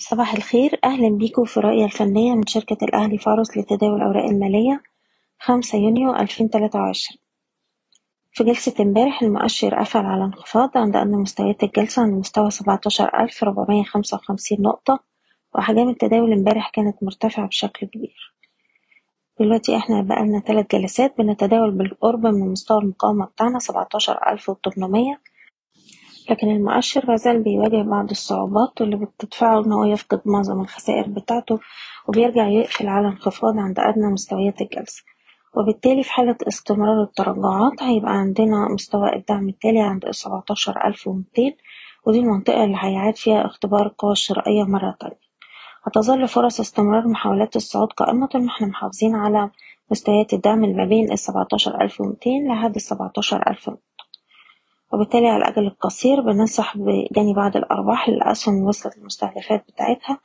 صباح الخير. أهلا بيكم في الرؤية الفنية من شركة الأهلي فارس لتداول الأوراق المالية خمسة يونيو ألفين تلاتة وعشرين في جلسة امبارح المؤشر قفل على انخفاض عند أن مستويات الجلسة عند مستوى سبعتاشر ألف ربعمية خمسة وخمسين نقطة وأحجام التداول امبارح كانت مرتفعة بشكل كبير. دلوقتي إحنا بقالنا تلات جلسات بنتداول بالقرب من مستوى المقاومة بتاعنا سبعتاشر ألف وتمنمية. لكن المؤشر مازال بيواجه بعض الصعوبات واللي بتدفعه إن هو يفقد معظم الخسائر بتاعته وبيرجع يقفل على انخفاض عند أدنى مستويات الجلسة. وبالتالي في حالة استمرار التراجعات هيبقى عندنا مستوى الدعم التالي عند سبعتاشر ألف ومتين ودي المنطقة اللي هيعاد فيها اختبار القوى الشرائية مرة تانية. هتظل فرص استمرار محاولات الصعود قائمة طول ما إحنا محافظين على مستويات الدعم ما بين السبعتاشر ألف ومتين لحد السبعتاشر ألف وبالتالي على الأجل القصير بننصح بجني بعض الأرباح للأسهم اللي وصلت للمستهدفات بتاعتها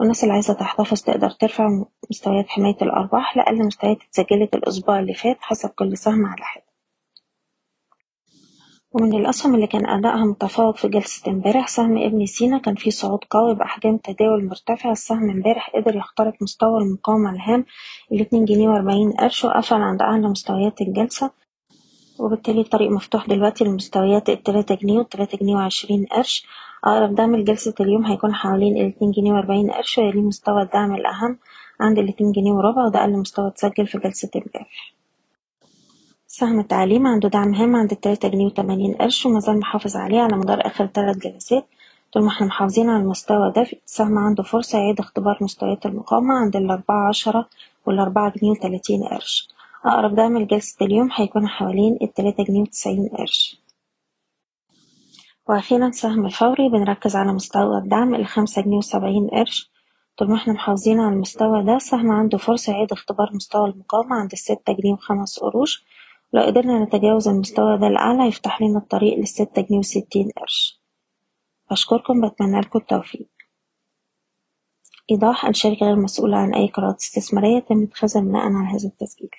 والناس اللي عايزة تحتفظ تقدر ترفع مستويات حماية الأرباح لأقل مستويات اتسجلت الأسبوع اللي فات حسب كل سهم على حدة ومن الأسهم اللي كان أدائها متفوق في جلسة امبارح سهم ابن سينا كان فيه صعود قوي بأحجام تداول مرتفعة. السهم امبارح قدر يخترق مستوى المقاومة الهام الاتنين جنيه وأربعين قرش وقفل عند أعلى مستويات الجلسة. وبالتالي الطريق مفتوح دلوقتي لمستويات التلاتة جنيه والتلاتة جنيه وعشرين قرش. أقرب دعم لجلسة اليوم هيكون حوالين الاتنين جنيه وأربعين قرش ويليه مستوى الدعم الأهم عند الاتنين جنيه وربع وده أقل مستوى اتسجل في جلسة امبارح سهم التعليم عنده دعم هام عند التلاتة جنيه وتمانين قرش ومازال محافظ عليه على مدار آخر تلات جلسات. طول ما إحنا محافظين على المستوى ده السهم عنده فرصة يعيد اختبار مستويات المقاومة عند الأربعة عشرة والأربعة جنيه وتلاتين قرش. أقرب دعم لجلسة اليوم هيكون حوالين التلاتة جنيه وتسعين قرش. وأخيرا سهم الفوري بنركز على مستوى الدعم الخمسة جنيه وسبعين قرش. طول ما إحنا محافظين على المستوى ده السهم عنده فرصة يعيد اختبار مستوى المقاومة عند الستة جنيه وخمس قروش. ولو قدرنا نتجاوز المستوى ده الأعلى يفتح لنا الطريق للستة جنيه وستين قرش. بشكركم بتمنى لكم التوفيق. إيضاح الشركة غير مسؤولة عن أي قرارات استثمارية تم اتخاذها بناء على هذا التسجيل.